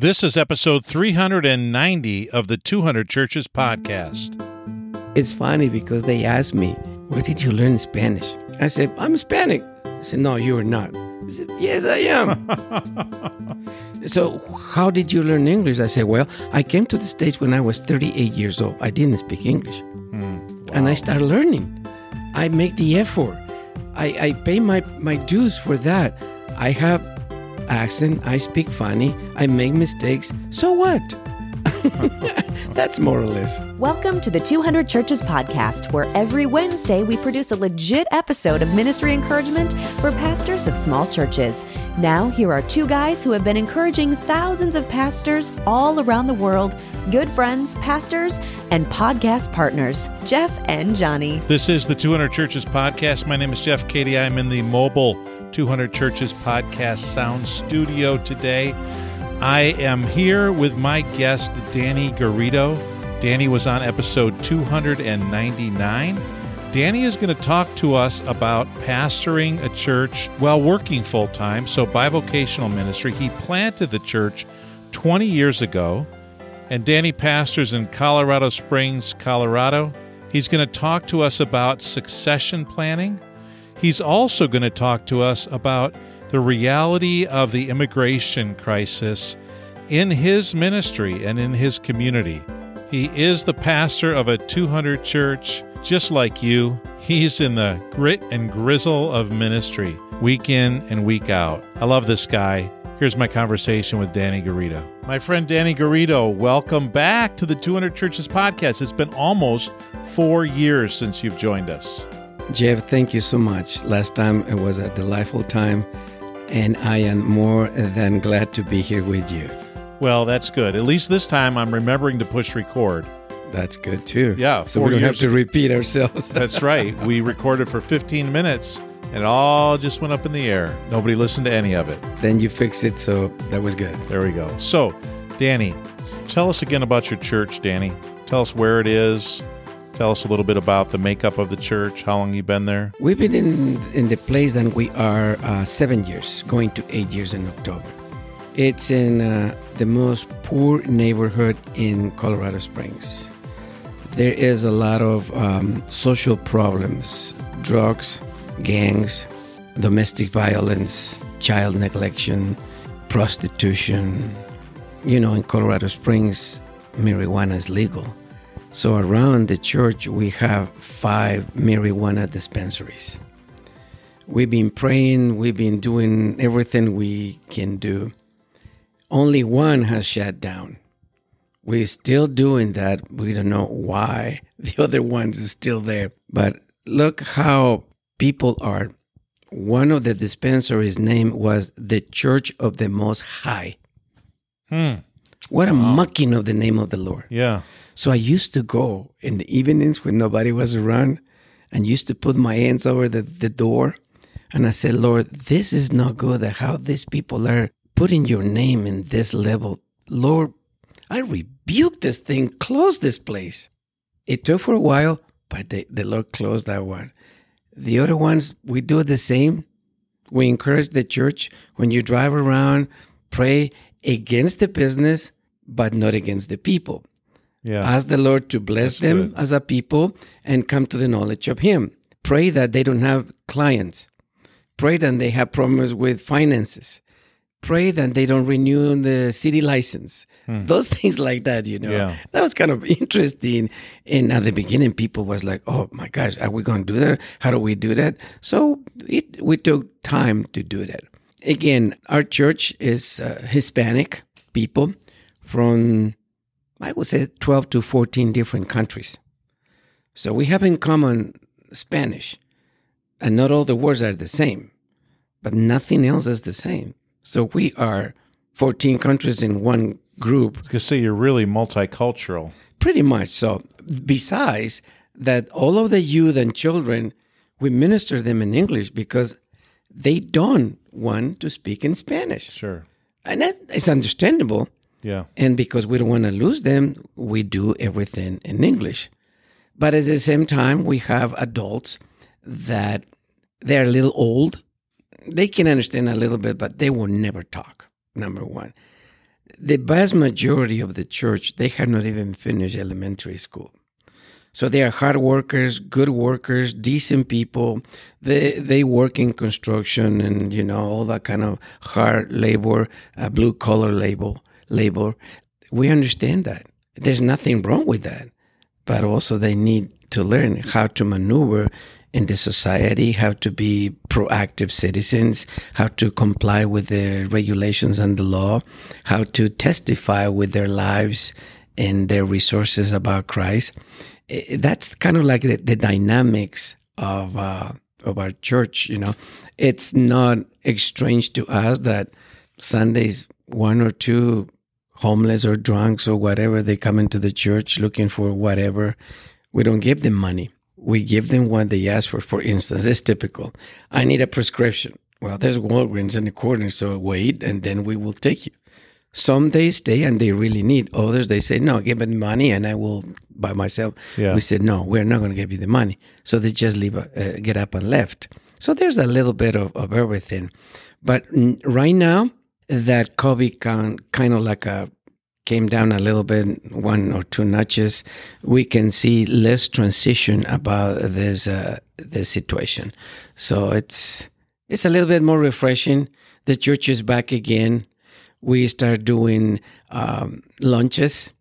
This is episode 390 of the 200 Churches podcast. It's funny because they asked me, Where did you learn Spanish? I said, I'm Hispanic. I said, No, you are not. I said, Yes, I am. so, how did you learn English? I said, Well, I came to the States when I was 38 years old. I didn't speak English. Hmm, and I started learning. I make the effort. I, I pay my, my dues for that. I have accent. I speak funny. I make mistakes. So what? That's more or less. Welcome to the 200 Churches podcast, where every Wednesday we produce a legit episode of ministry encouragement for pastors of small churches. Now, here are two guys who have been encouraging thousands of pastors all around the world, good friends, pastors, and podcast partners, Jeff and Johnny. This is the 200 Churches podcast. My name is Jeff Katie. I'm in the mobile 200 Churches podcast sound studio today. I am here with my guest, Danny Garrido. Danny was on episode 299. Danny is going to talk to us about pastoring a church while working full time, so bivocational ministry. He planted the church 20 years ago, and Danny pastors in Colorado Springs, Colorado. He's going to talk to us about succession planning. He's also going to talk to us about the reality of the immigration crisis in his ministry and in his community. He is the pastor of a 200 church just like you. He's in the grit and grizzle of ministry, week in and week out. I love this guy. Here's my conversation with Danny Garrido. My friend Danny Garrido, welcome back to the 200 Churches podcast. It's been almost four years since you've joined us. Jeff, thank you so much. Last time it was a delightful time, and I am more than glad to be here with you. Well, that's good. At least this time I'm remembering to push record. That's good too. Yeah, So we don't have to ago. repeat ourselves. That's right. We recorded for 15 minutes and it all just went up in the air. Nobody listened to any of it. then you fix it, so that was good. There we go. So, Danny, tell us again about your church, Danny. Tell us where it is. Tell us a little bit about the makeup of the church, how long you've been there. We've been in, in the place that we are uh, seven years, going to eight years in October. It's in uh, the most poor neighborhood in Colorado Springs. There is a lot of um, social problems drugs, gangs, domestic violence, child neglection, prostitution. You know, in Colorado Springs, marijuana is legal. So around the church, we have five marijuana dispensaries. We've been praying, we've been doing everything we can do. Only one has shut down. We're still doing that. We don't know why the other ones is still there. But look how people are. One of the dispensaries' name was the Church of the Most High. Hmm. What a mocking of the name of the Lord. Yeah. So I used to go in the evenings when nobody was around and used to put my hands over the, the door. And I said, Lord, this is not good. How these people are putting your name in this level. Lord, I rebuke this thing. Close this place. It took for a while, but the, the Lord closed that one. The other ones, we do the same. We encourage the church when you drive around, pray against the business, but not against the people Yeah. ask the Lord to bless That's them good. as a people and come to the knowledge of Him. Pray that they don't have clients. Pray that they have problems with finances. Pray that they don't renew the city license. Those things like that, you know. Hmm. Yeah. That was kind of interesting. And at the beginning, people was like, "Oh my gosh, are we going to do that? How do we do that?" So it we took time to do that. Again, our church is uh, Hispanic people from I would say 12 to 14 different countries. So we have in common Spanish, and not all the words are the same, but nothing else is the same. So we are 14 countries in one group, You say you're really multicultural. pretty much. So, besides that, all of the youth and children, we minister them in English because they don't want to speak in Spanish. Sure. And that is understandable. Yeah. And because we don't want to lose them, we do everything in English. But at the same time, we have adults that they're a little old. They can understand a little bit, but they will never talk. Number one. the vast majority of the church they have not even finished elementary school. So they are hard workers, good workers, decent people. They they work in construction and you know all that kind of hard labor, uh, blue collar label labor. We understand that. There's nothing wrong with that, but also they need to learn how to maneuver in the society, how to be proactive citizens, how to comply with the regulations and the law, how to testify with their lives and their resources about Christ. That's kind of like the, the dynamics of uh, of our church. You know, it's not strange to us that Sundays one or two homeless or drunks or whatever they come into the church looking for whatever. We don't give them money we give them what they ask for. For instance, it's typical. I need a prescription. Well, there's Walgreens in the corner, so wait, and then we will take you. Some they stay and they really need. Others they say, no, give me money and I will by myself. Yeah. We said, no, we're not going to give you the money. So they just leave, uh, get up and left. So there's a little bit of, of everything. But right now, that COVID can kind of like a came down a little bit, one or two notches, we can see less transition about this uh, this situation. So it's it's a little bit more refreshing. The church is back again. We start doing um, lunches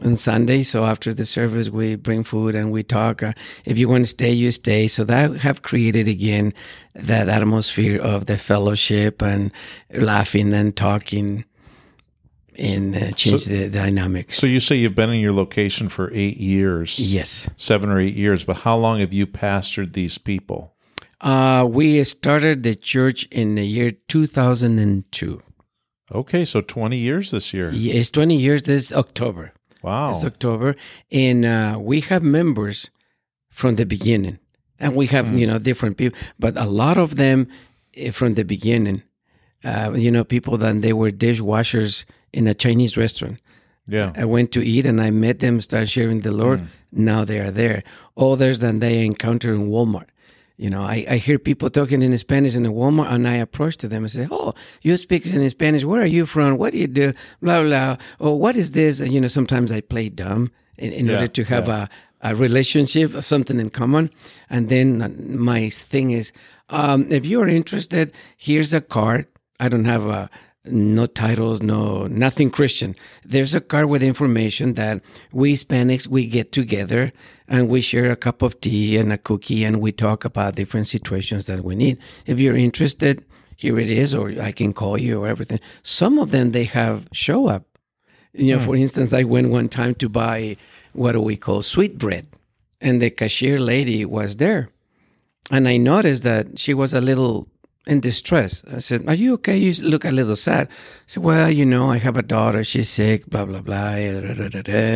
on Sunday. So after the service, we bring food and we talk. Uh, if you want to stay, you stay. So that have created again that atmosphere of the fellowship and laughing and talking and uh, change so, the dynamics. So you say you've been in your location for eight years. Yes, seven or eight years. But how long have you pastored these people? Uh, we started the church in the year 2002. Okay, so 20 years this year. Yeah, it's 20 years this October. Wow. It's October. And uh, we have members from the beginning. And we have, mm. you know, different people, but a lot of them eh, from the beginning, uh, you know, people that they were dishwashers in a Chinese restaurant. Yeah. I went to eat and I met them, start sharing the Lord. Mm. Now they are there. Others than they encounter in Walmart. You know, I, I hear people talking in Spanish in the Walmart and I approach to them and say, Oh, you speak in Spanish. Where are you from? What do you do? Blah, blah. Oh, what is this? And, you know, sometimes I play dumb in, in yeah, order to have yeah. a, a relationship, or something in common. And then my thing is, um, if you're interested, here's a card. I don't have a, no titles, no nothing Christian. There's a card with information that we Hispanics we get together and we share a cup of tea and a cookie and we talk about different situations that we need. If you're interested, here it is, or I can call you or everything. Some of them they have show up. You know, hmm. for instance, I went one time to buy what do we call sweet bread, and the cashier lady was there, and I noticed that she was a little in distress. I said, Are you okay? You look a little sad. I said, Well, you know, I have a daughter. She's sick, blah, blah, blah,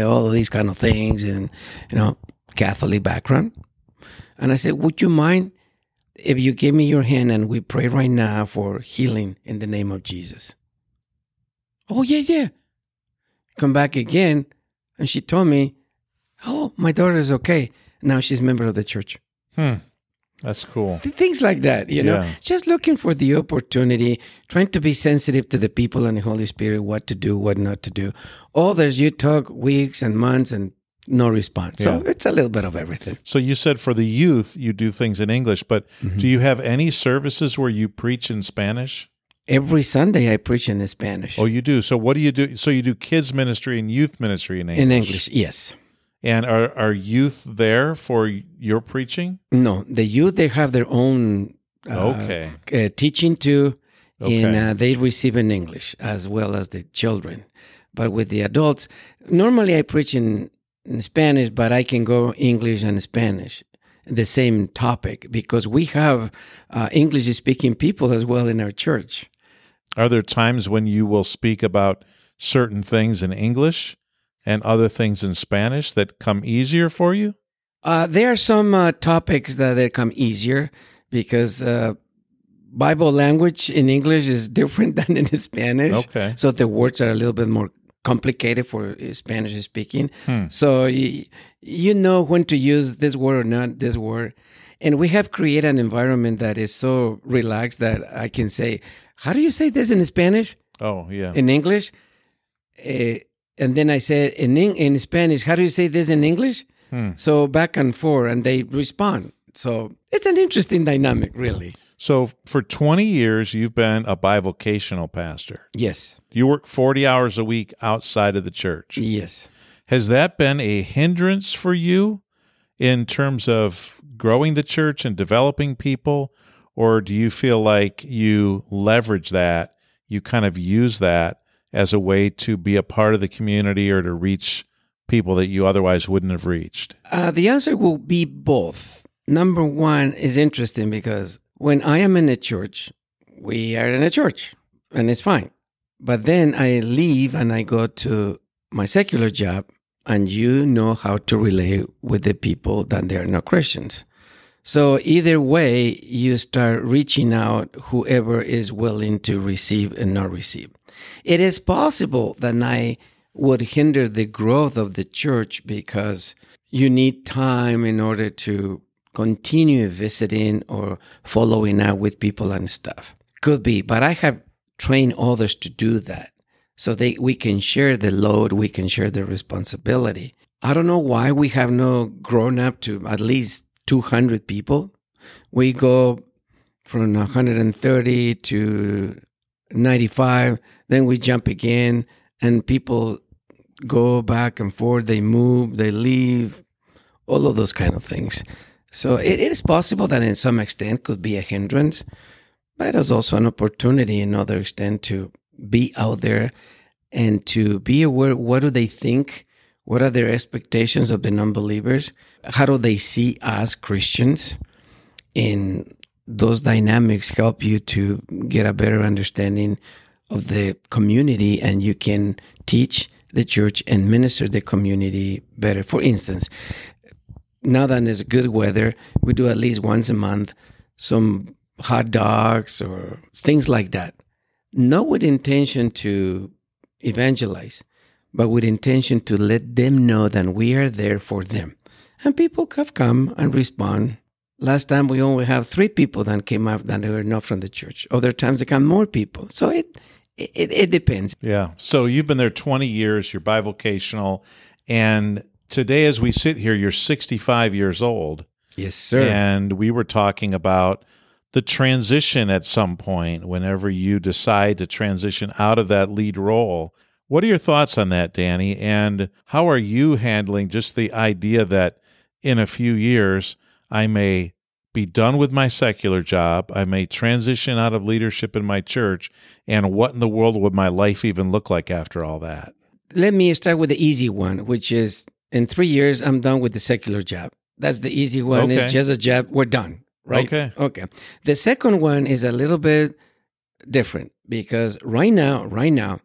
all these kind of things. And, you know, Catholic background. And I said, Would you mind if you give me your hand and we pray right now for healing in the name of Jesus? Oh, yeah, yeah. Come back again. And she told me, Oh, my daughter is okay. Now she's a member of the church. Hmm. That's cool. Things like that, you know, just looking for the opportunity, trying to be sensitive to the people and the Holy Spirit, what to do, what not to do. Others, you talk weeks and months and no response. Yeah. So it's a little bit of everything. So you said for the youth, you do things in English, but mm-hmm. do you have any services where you preach in Spanish? Every Sunday I preach in Spanish. Oh, you do? So what do you do? So you do kids ministry and youth ministry in English? In English, yes. And are, are youth there for your preaching? No, the youth they have their own uh, okay uh, teaching too, okay. and uh, they receive in English as well as the children. But with the adults, normally I preach in, in Spanish, but I can go English and Spanish, the same topic because we have uh, English speaking people as well in our church. Are there times when you will speak about certain things in English? And other things in Spanish that come easier for you? Uh, there are some uh, topics that, that come easier because uh, Bible language in English is different than in Spanish. Okay. So the words are a little bit more complicated for Spanish speaking. Hmm. So you, you know when to use this word or not this word. And we have created an environment that is so relaxed that I can say, how do you say this in Spanish? Oh, yeah. In English? uh, and then I said in in Spanish, how do you say this in English? Hmm. So back and forth, and they respond. So it's an interesting dynamic, really. So for 20 years, you've been a bivocational pastor. Yes, You work 40 hours a week outside of the church. yes. Has that been a hindrance for you in terms of growing the church and developing people? Or do you feel like you leverage that, you kind of use that as a way to be a part of the community or to reach people that you otherwise wouldn't have reached? Uh, the answer will be both. Number one is interesting because when I am in a church, we are in a church and it's fine. But then I leave and I go to my secular job, and you know how to relate with the people that they are not Christians. So either way, you start reaching out whoever is willing to receive and not receive. It is possible that I would hinder the growth of the church because you need time in order to continue visiting or following up with people and stuff. Could be, but I have trained others to do that. So they we can share the load, we can share the responsibility. I don't know why we have not grown up to at least 200 people. We go from 130 to 95, then we jump again, and people go back and forth. They move, they leave, all of those kind of things. So it, it is possible that in some extent could be a hindrance, but it's also an opportunity in other extent to be out there and to be aware what do they think what are their expectations of the non-believers? How do they see us christians? And those dynamics help you to get a better understanding of the community and you can teach the church and minister the community better. For instance now that it's good weather we do at least once a month some hot dogs or things like that. Not with intention to evangelize, but with intention to let them know that we are there for them. And people have come and respond. Last time we only have three people that came up that were not from the church. Other times they come more people. So it it, it depends. Yeah. So you've been there 20 years, you're bivocational, and today as we sit here, you're 65 years old. Yes, sir. And we were talking about the transition at some point whenever you decide to transition out of that lead role. What are your thoughts on that, Danny? And how are you handling just the idea that in a few years I may be done with my secular job, I may transition out of leadership in my church, and what in the world would my life even look like after all that? Let me start with the easy one, which is in three years I'm done with the secular job. That's the easy one. Okay. It's just a job. We're done. Right. Okay. Okay. The second one is a little bit different because right now, right now,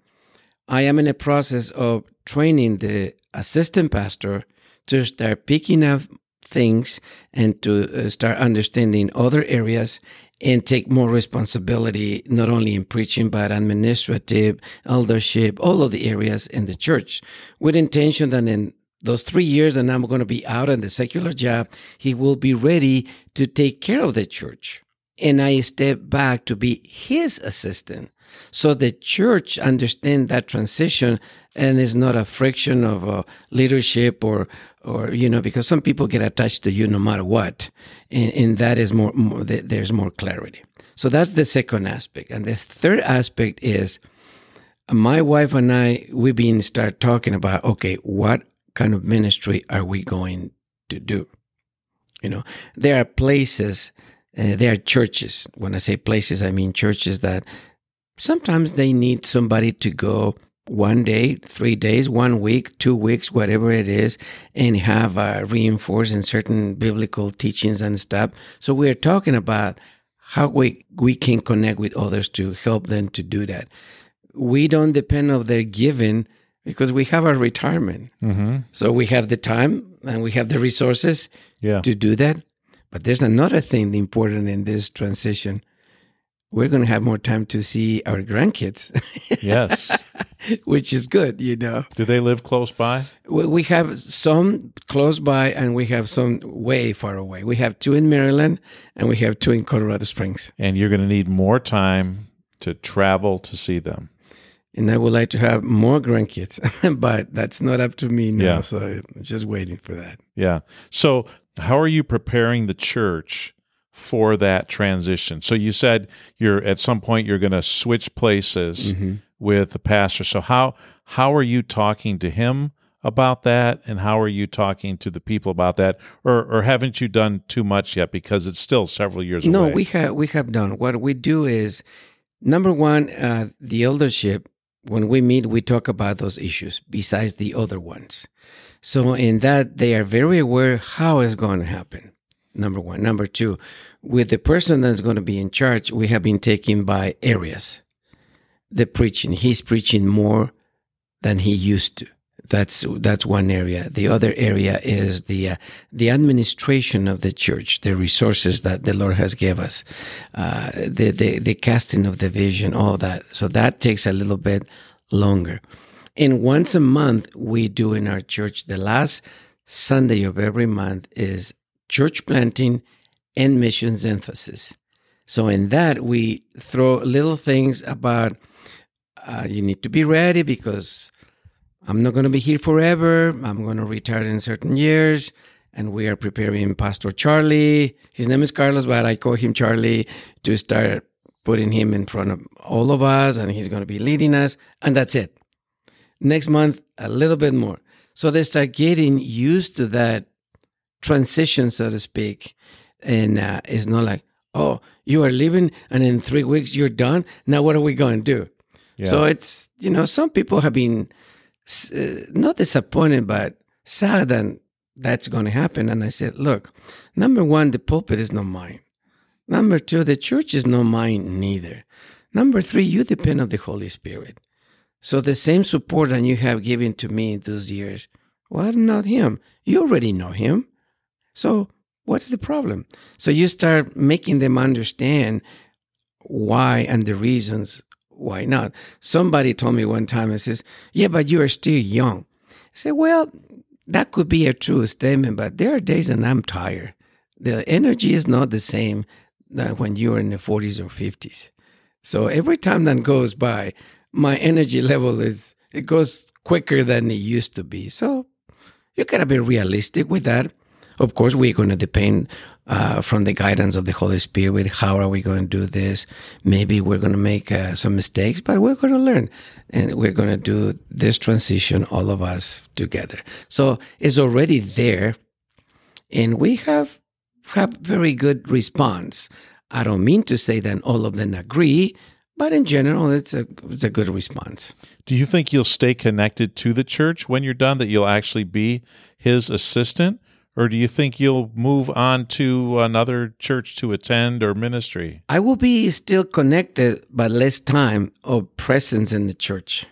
I am in a process of training the assistant pastor to start picking up things and to uh, start understanding other areas and take more responsibility, not only in preaching, but administrative, eldership, all of the areas in the church, with intention that in those three years and I'm going to be out in the secular job, he will be ready to take care of the church. And I step back to be his assistant. So the church understand that transition and it's not a friction of uh, leadership or, or, you know, because some people get attached to you no matter what. And, and that is more, more, there's more clarity. So that's the second aspect. And the third aspect is my wife and I, we've been start talking about, okay, what kind of ministry are we going to do? You know, there are places, uh, there are churches. When I say places, I mean churches that sometimes they need somebody to go one day, three days, one week, two weeks, whatever it is, and have uh, reinforced in certain biblical teachings and stuff. So we're talking about how we we can connect with others to help them to do that. We don't depend on their giving because we have our retirement. Mm-hmm. So we have the time and we have the resources Yeah. to do that. But there's another thing important in this transition. We're going to have more time to see our grandkids, Yes. which is good, you know. Do they live close by? We we have some close by and we have some way far away. We have two in Maryland and we have two in Colorado Springs. And you're going to need more time to travel to see them. and I would like to have more grandkids, but that's not up to me now. Yeah. So I'm just waiting for that. Yeah. So, how are you preparing the church for that transition? So, you said you're at some point you're going to switch places Mm-hmm. with the pastor. So, how how are you talking to him about that, and how are you talking to the people about that, or or haven't you done too much yet because it's still several years No, away? we have we have done. What we do is number one, uh, the eldership. When we meet, we talk about those issues besides the other ones. So in that, they are very aware how it's going to happen. Number one. Number two, with the person that's going to be in charge, we have been taken by areas. The preaching, he's preaching more than he used to. That's that's one area. The other area is the uh, the administration of the church, the resources that the Lord has given us, uh, the, the the casting of the vision, all that. So that takes a little bit longer. And once a month, we do in our church. The last Sunday of every month is church planting and missions emphasis. So in that, we throw little things about uh, you need to be ready because I'm not going to be here forever. I'm going to retire in certain years. And we are preparing Pastor Charlie. His name is Carlos, but I call him Charlie to start putting him in front of all of us. And he's going to be leading us. And that's it. Next month, a little bit more. So they start getting used to that transition, so to speak. And uh, it's not like, oh, you are leaving and in three weeks you're done. Now, what are we going to do? So it's, you know, some people have been uh, not disappointed, but sad that that's going to happen. And I said, look, number one, the pulpit is not mine. Number two, the church is not mine neither. Number three, you depend on the Holy Spirit. So the same support that you have given to me in those years, why not him? You already know him. So what's the problem? So you start making them understand why and the reasons why not. Somebody told me one time, it says, Yeah, but you are still young. I said, Well, that could be a true statement, but there are days and I'm tired. The energy is not the same than when you're in the 40s or 50s. So every time that goes by, my energy level is it goes quicker than it used to be. So you gotta be realistic with that. Of course, we're going to depend uh, from the guidance of the Holy Spirit. How are we going to do this? Maybe we're going to make uh, some mistakes, but we're going to learn, and we're going to do this transition, all of us together. So it's already there, and we have have very good response. I don't mean to say that all of them agree, but in general, it's a it's a good response. Do you think you'll stay connected to the church when you're done, that you'll actually be his assistant? Or do you think you'll move on to another church to attend or ministry? I will be still connected, but less time of presence in the church.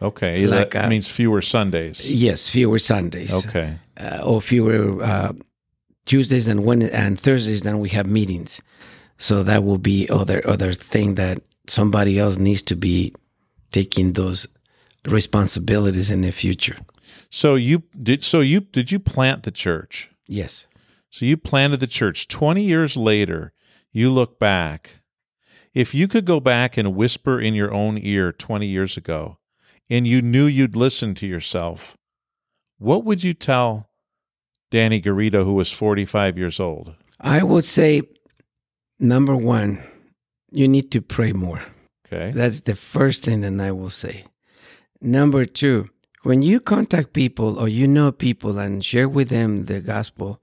Okay. Like, that uh, means fewer Sundays. Yes, fewer Sundays. Okay. uh, or fewer uh, Tuesdays and when and Thursdays than we have meetings. So that will be other other thing that somebody else needs to be taking those responsibilities in the future. So you did so you did you plant the church? Yes. So you planted the church. 20 years later, you look back. If you could go back and whisper in your own ear 20 years ago and you knew you'd listen to yourself, what would you tell Danny Garrido who was 45 years old? I would say number 1, you need to pray more. Okay. That's the first thing that I will say. Number 2, when you contact people or you know people and share with them the gospel,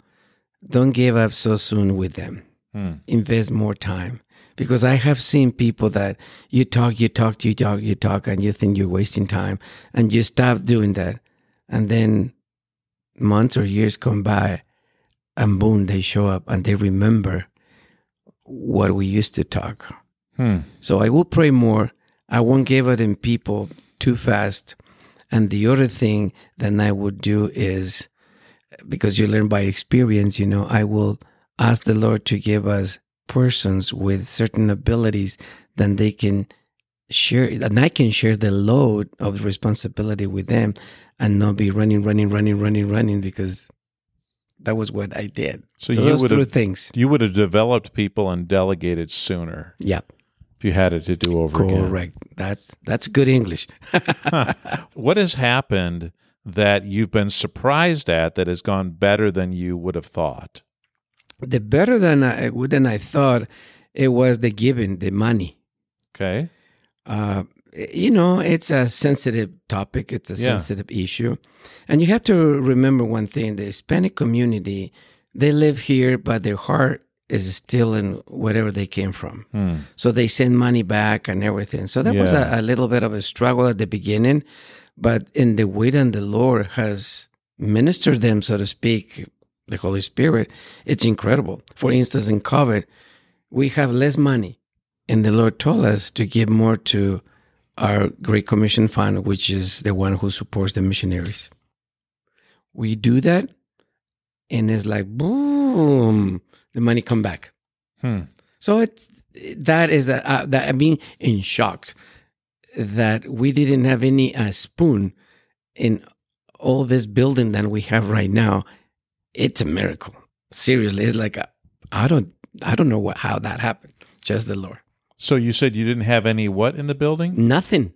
don't give up so soon with them. Hmm. Invest more time. Because I have seen people that you talk, you talk, you talk, you talk, and you think you're wasting time, and you stop doing that. And then months or years come by, and boom, they show up and they remember what we used to talk. Hmm. So I will pray more. I won't give it in people too fast. And the other thing that I would do is because you learn by experience, you know, I will ask the Lord to give us persons with certain abilities that they can share, and I can share the load of responsibility with them and not be running, running, running, running, running because that was what I did. So So, you those would have things. you would have developed people and delegated sooner. Yeah. If you had it to do over again. Correct. That's that's good English. What has happened that you've been surprised at that has gone better than you would have thought? the better than I than I thought, it was the giving, the money. Okay. uh, you know, it's a sensitive topic. It's a Yeah. sensitive issue, and you have to remember one thing: the Hispanic community, they live here, but their heart is still in wherever they came from. Hmm. So they send money back and everything. So that was a, a little bit of a struggle at the beginning, but in the way that the Lord has ministered them, so to speak, the Holy Spirit, it's incredible. For instance, in COVID, we have less money, and the Lord told us to give more to our Great Commission Fund, which is the one who supports the missionaries. We do that, and it's like boom, the money come back. Hmm. So it that is a, uh, that I'm being in shocked that we didn't have any uh, spoon in all this building that we have right now. It's a miracle. Seriously, it's like I I don't I don't know what, how that happened. Just the Lord. So you said you didn't have any what in the building? Nothing.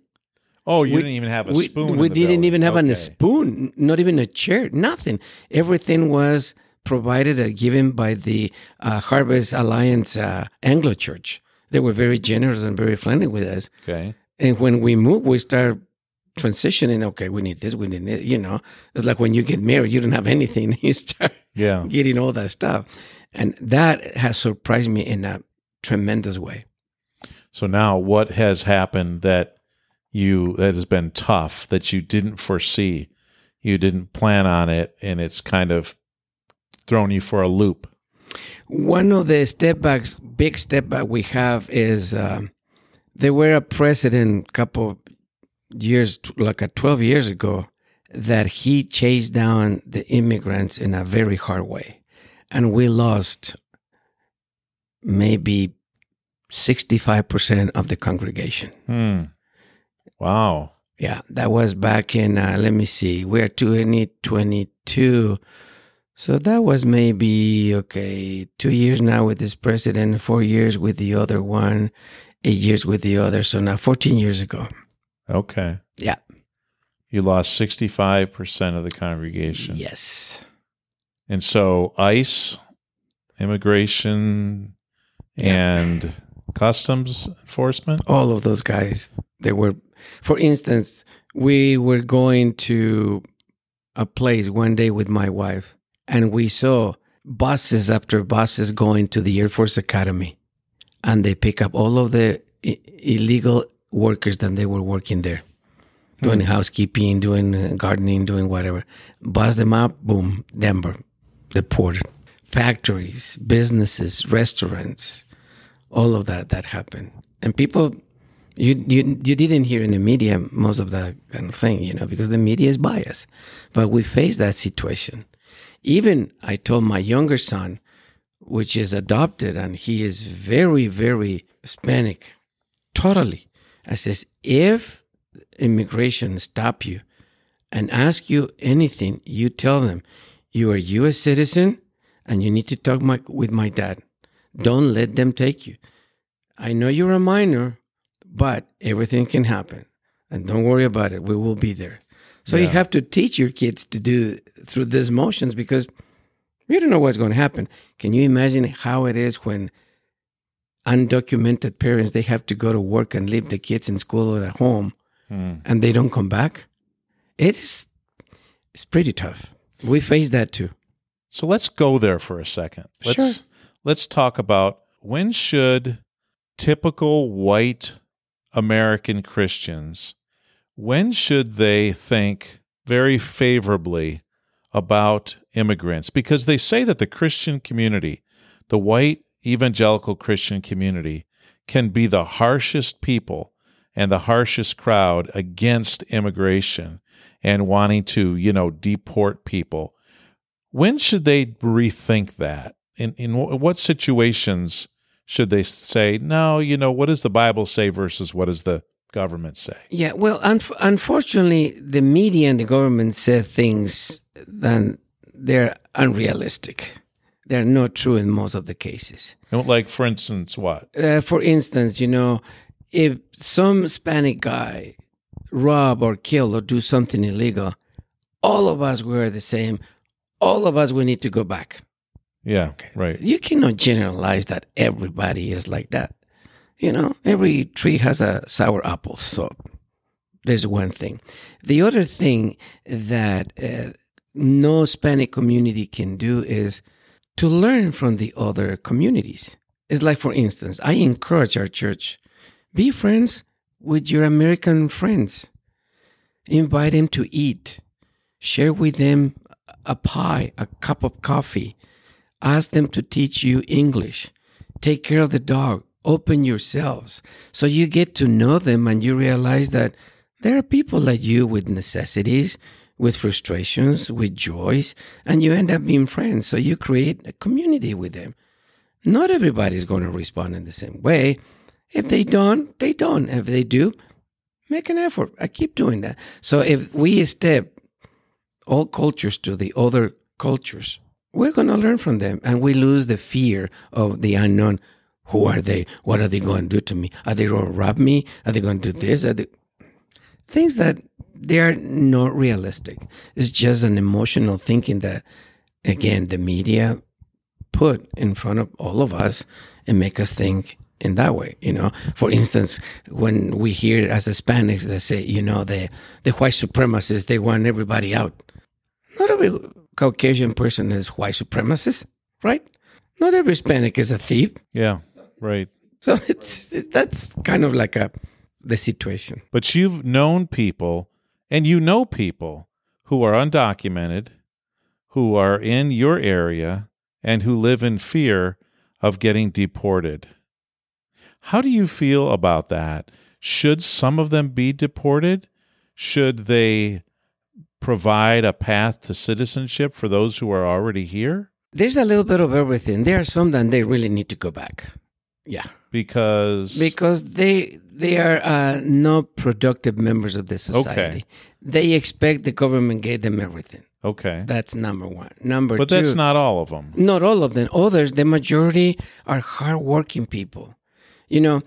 Oh, you We- didn't even have a we, spoon. We didn't building. even have okay. a spoon, not even a chair, nothing. Everything was provided and given by the uh, Harvest Alliance uh, Anglo Church. They were very generous and very friendly with us. Okay. And when we moved, we start transitioning. Okay, we need this, we need it. You know, it's like when you get married, you don't have anything. You start Yeah. getting all that stuff. And that has surprised me in a tremendous way. So now, what has happened that you that has been tough that you didn't foresee, you didn't plan on it, and it's kind of thrown you for a loop? One of the step backs, big step back we have is um, there were a president a couple years, like a 12 years ago, that he chased down the immigrants in a very hard way. And we lost maybe 65% of the congregation. Hmm. Wow. Yeah, that was back in, uh, let me see, we're 2022. So that was maybe, okay, two years now with this president, four years with the other one, eight years with the other. So now 14 years ago. Okay. Yeah. You lost sixty-five percent of the congregation. Yes. And so ICE, immigration, and customs enforcement. All of those guys, they were, for instance, we were going to a place one day with my wife, and we saw buses after buses going to the Air Force Academy, and they pick up all of the I- illegal workers that they were working there, doing housekeeping, doing uh, gardening, doing whatever. Bus them up, boom, Denver, deported. Factories, businesses, restaurants, all of that that happened, and people. You, you you didn't hear in the media most of that kind of thing, you know, because the media is biased. But we face that situation. Even I told my younger son, which is adopted, and he is very, very Hispanic, totally. I says, if immigration stop you and ask you anything, you tell them you are U.S. citizen and you need to talk my, with my dad. Don't let them take you. I know you're a minor, but everything can happen, and don't worry about it. We will be there. So you have to teach your kids to do through these motions because you don't know what's going to happen. Can you imagine how it is when undocumented parents they have to go to work and leave the kids in school or at home Hmm. and they don't come back? It's it's pretty tough. We face that too. So let's go there for a second. Let's Sure. let's talk about when should typical white American Christians when should they think very favorably about immigrants because they say that the Christian community, the white evangelical Christian community can be the harshest people and the harshest crowd against immigration and wanting to, you know, deport people when should they rethink that? In in what situations should they say, no, you know, what does the Bible say versus what does the government say? Yeah, well, un- unfortunately, the media and the government say things that they're unrealistic. they're not true in most of the cases. Like, for instance, what? Uh, for instance, you know, if some Hispanic guy rob or kill or do something illegal, all of us were the same. All of us we need to go back. Yeah, okay. right. You cannot generalize that everybody is like that. You know, every tree has a sour apple. So there's one thing. The other thing that uh, no Hispanic community can do is to learn from the other communities. It's like, for instance, I encourage our church be friends with your American friends, invite them to eat, share with them a pie, a cup of coffee, ask them to teach you English, take care of the dog, open yourselves so you get to know them and you realize that there are people like you with necessities, with frustrations, with joys, and you end up being friends. So you create a community with them. Not everybody's going to respond in the same way. If they don't, they don't. If they do, make an effort. I keep doing that. So if we step all cultures to the other cultures, we're going to learn from them and we lose the fear of the unknown. Who are they? What are they going to do to me? Are they going to rob me? Are they going to do this? Are they... Things that they are not realistic. It's just an emotional thinking that, again, the media put in front of all of us and make us think in that way. You know, for instance, when we hear as Hispanics, they say, you know, the the white supremacists, they want everybody out. Not every Caucasian person is white supremacist, right? Not every Hispanic is a thief. Yeah, right. So it's that's kind of like a the situation. But you've known people, and you know people who are undocumented, who are in your area, and who live in fear of getting deported. How do you feel about that? Should some of them be deported? Should they provide a path to citizenship for those who are already here? There's a little bit of everything. There are some that they really need to go back. Yeah. Because because they they are uh, not productive members of the society. Okay. They expect the government gave them everything. okay. That's number one. Number But two, that's not all of them. not all of them. Others, the majority are hardworking people. You know,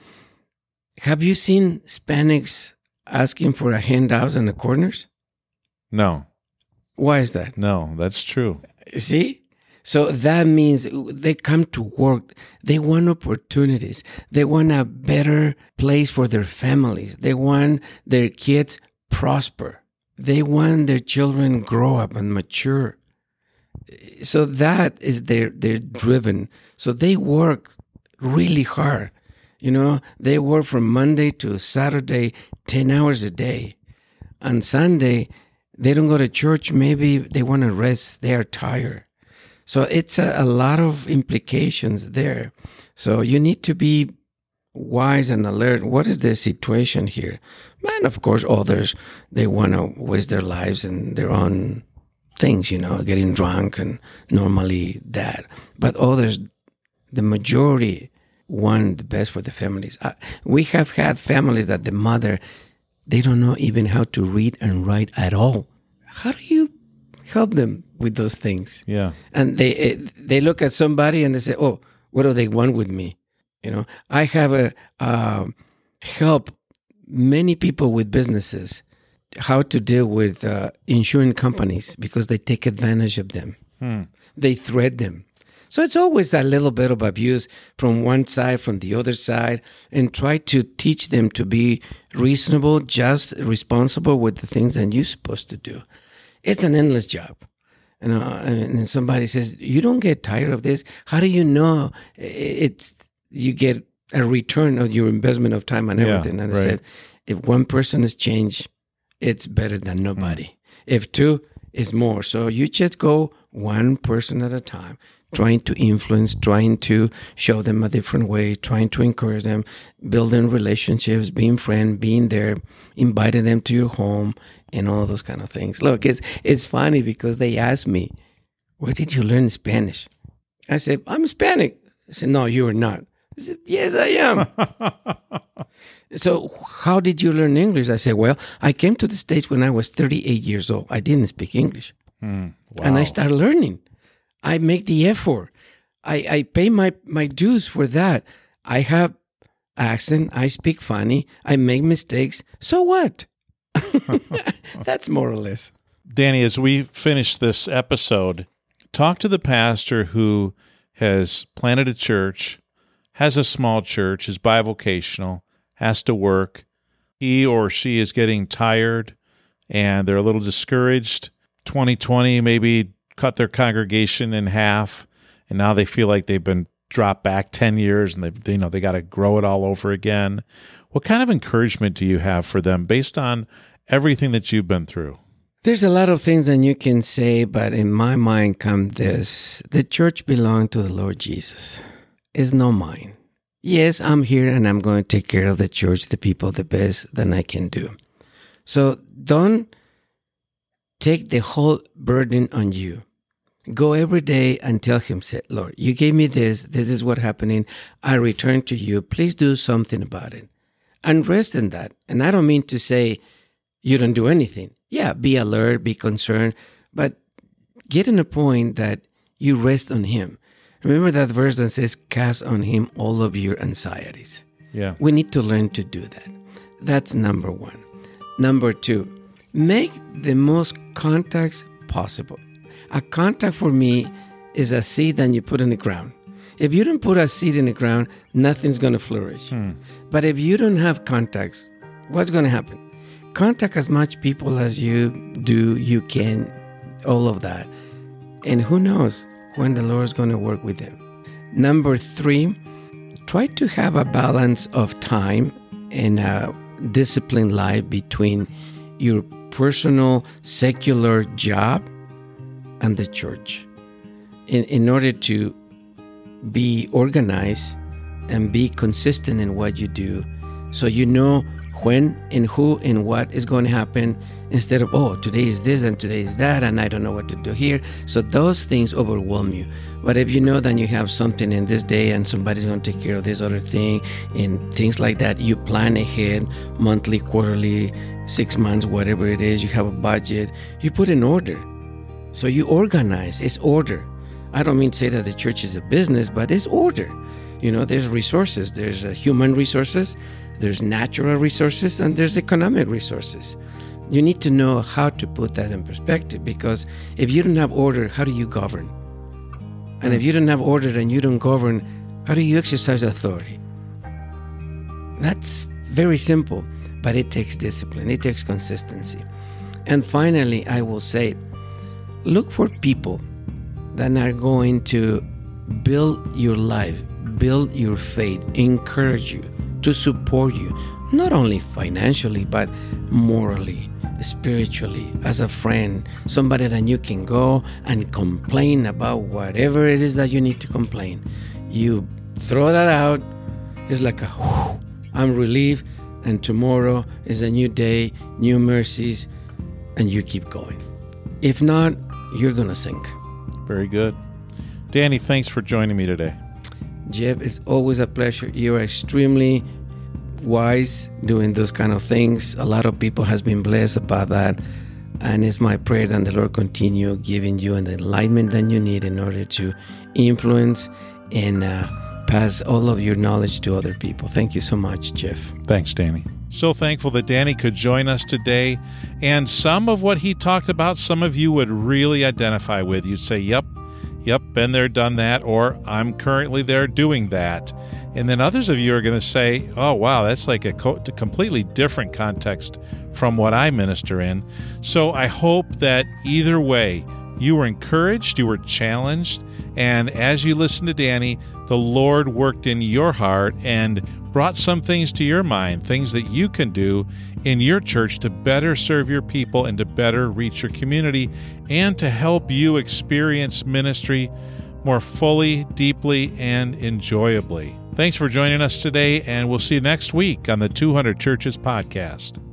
have you seen Hispanics asking for a handouts in the corners? No. Why is that? No, that's true. See? So that means they come to work. They want opportunities. They want a better place for their families. They want their kids prosper. They want their children grow up and mature. So that is their they're driven. So they work really hard. You know, they work from Monday to Saturday, 10 hours a day. On Sunday, they don't go to church. Maybe they want to rest. They are tired. So it's a, a lot of implications there. So you need to be wise and alert. What is the situation here? And of course, others, they want to waste their lives and their own things, you know, getting drunk and normally that. But others, the majority want the best for the families. Uh, we have had families that the mother, they don't know even how to read and write at all. How do you help them with those things? Yeah. and they eh, they look at somebody and they say, "Oh, what do they want with me?" You know, I have a um help many people with businesses how to deal with uh, insurance companies because they take advantage of them. They threat them. So it's always a little bit of abuse from one side, from the other side, and try to teach them to be reasonable, just, responsible with the things that you're supposed to do. It's an endless job. You know, and uh, somebody says, "You don't get tired of this. How do you know it's you get a return of your investment of time and Yeah, everything?" And I right. said, "If one person has changed, it's better than nobody. Mm. If two, it's more. So you just go one person at a time, trying to influence, trying to show them a different way, trying to encourage them, building relationships, being friend, being there, inviting them to your home, and all those kind of things. Look, it's it's funny because they asked me, "Where did you learn Spanish?" I said, "I'm Hispanic." I said, "No, you are not." I said, "Yes, I am." So, how did you learn English? I said, Well, I came to the States when I was 38 years old. I didn't speak English. Hmm, and I started learning. I make the effort. I, I pay my, my dues for that. I have accent. I speak funny. I make mistakes. So what? That's more or less. Danny, as we finish this episode, talk to the pastor who has planted a church, has a small church, is bivocational, has to work. He or she is getting tired and they're a little discouraged. 2020 maybe cut their congregation in half and now they feel like they've been dropped back 10 years and they you know they got to grow it all over again. What kind of encouragement do you have for them based on everything that you've been through? There's a lot of things that you can say, but in my mind come this. The church belongs to the Lord Jesus. It's not mine. Yes, I'm here and I'm going to take care of the church, the people, the best that I can do. So don't take the whole burden on you. Go every day and tell him, say, Lord, you gave me this. This is what happening. I return to you. Please do something about it. And rest in that. And I don't mean to say you don't do anything. Yeah, be alert, be concerned, but get in a point that you rest on him. Remember that verse that says, cast on him all of your anxieties. Yeah. We need to learn to do that. That's number one. Number two, make the most contacts possible. A contact for me is a seed that you put in the ground. If you don't put a seed in the ground, nothing's going to flourish. Hmm. But if you don't have contacts, what's going to happen? Contact as much people as you do, you can, all of that. And who knows when the Lord's going to work with them. Number three, try to have a balance of time and a disciplined life between your personal secular job and the church in, in order to be organized and be consistent in what you do. So you know when and who and what is going to happen instead of oh today is this and today is that and i don't know what to do here. So those things overwhelm you. But if you know that you have something in this day and somebody's going to take care of this other thing and things like that you plan ahead monthly quarterly six months whatever it is you have a budget you put in order so you organize, it's order. I don't mean to say that the church is a business, but it's order. You know, there's resources, there's uh, human resources, there's natural resources, and there's economic resources. You need to know how to put that in perspective because if you don't have order, how do you govern? And if you don't have order and you don't govern, how do you exercise authority? That's very simple, but it takes discipline, it takes consistency. And finally, I will say, look for people that are going to build your life, build your faith, encourage you, to support you, not only financially, but morally, spiritually, as a friend, somebody that you can go and complain about whatever it is that you need to complain. You throw that out, it's like a whew, I'm relieved, and tomorrow is a new day, new mercies, and you keep going. If not, you're going to sink. Very good. Danny, thanks for joining me today. Jeff, it's always a pleasure. You're extremely wise doing those kind of things. A lot of people has been blessed about that. And it's my prayer that the Lord continue giving you the enlightenment that you need in order to influence and uh, pass all of your knowledge to other people. Thank you so much, Jeff. Thanks, Danny. So thankful that Danny could join us today. And some of what he talked about, some of you would really identify with. You'd say, Yep, yep, been there, done that, or I'm currently there doing that. And then others of you are going to say, Oh, wow, that's like a, co- completely different context from what I minister in. So I hope that either way, you were encouraged, you were challenged, and as you listen to Danny, the Lord worked in your heart and brought some things to your mind, things that you can do in your church to better serve your people and to better reach your community and to help you experience ministry more fully, deeply, and enjoyably. Thanks for joining us today, and we'll see you next week on the 200 Churches Podcast.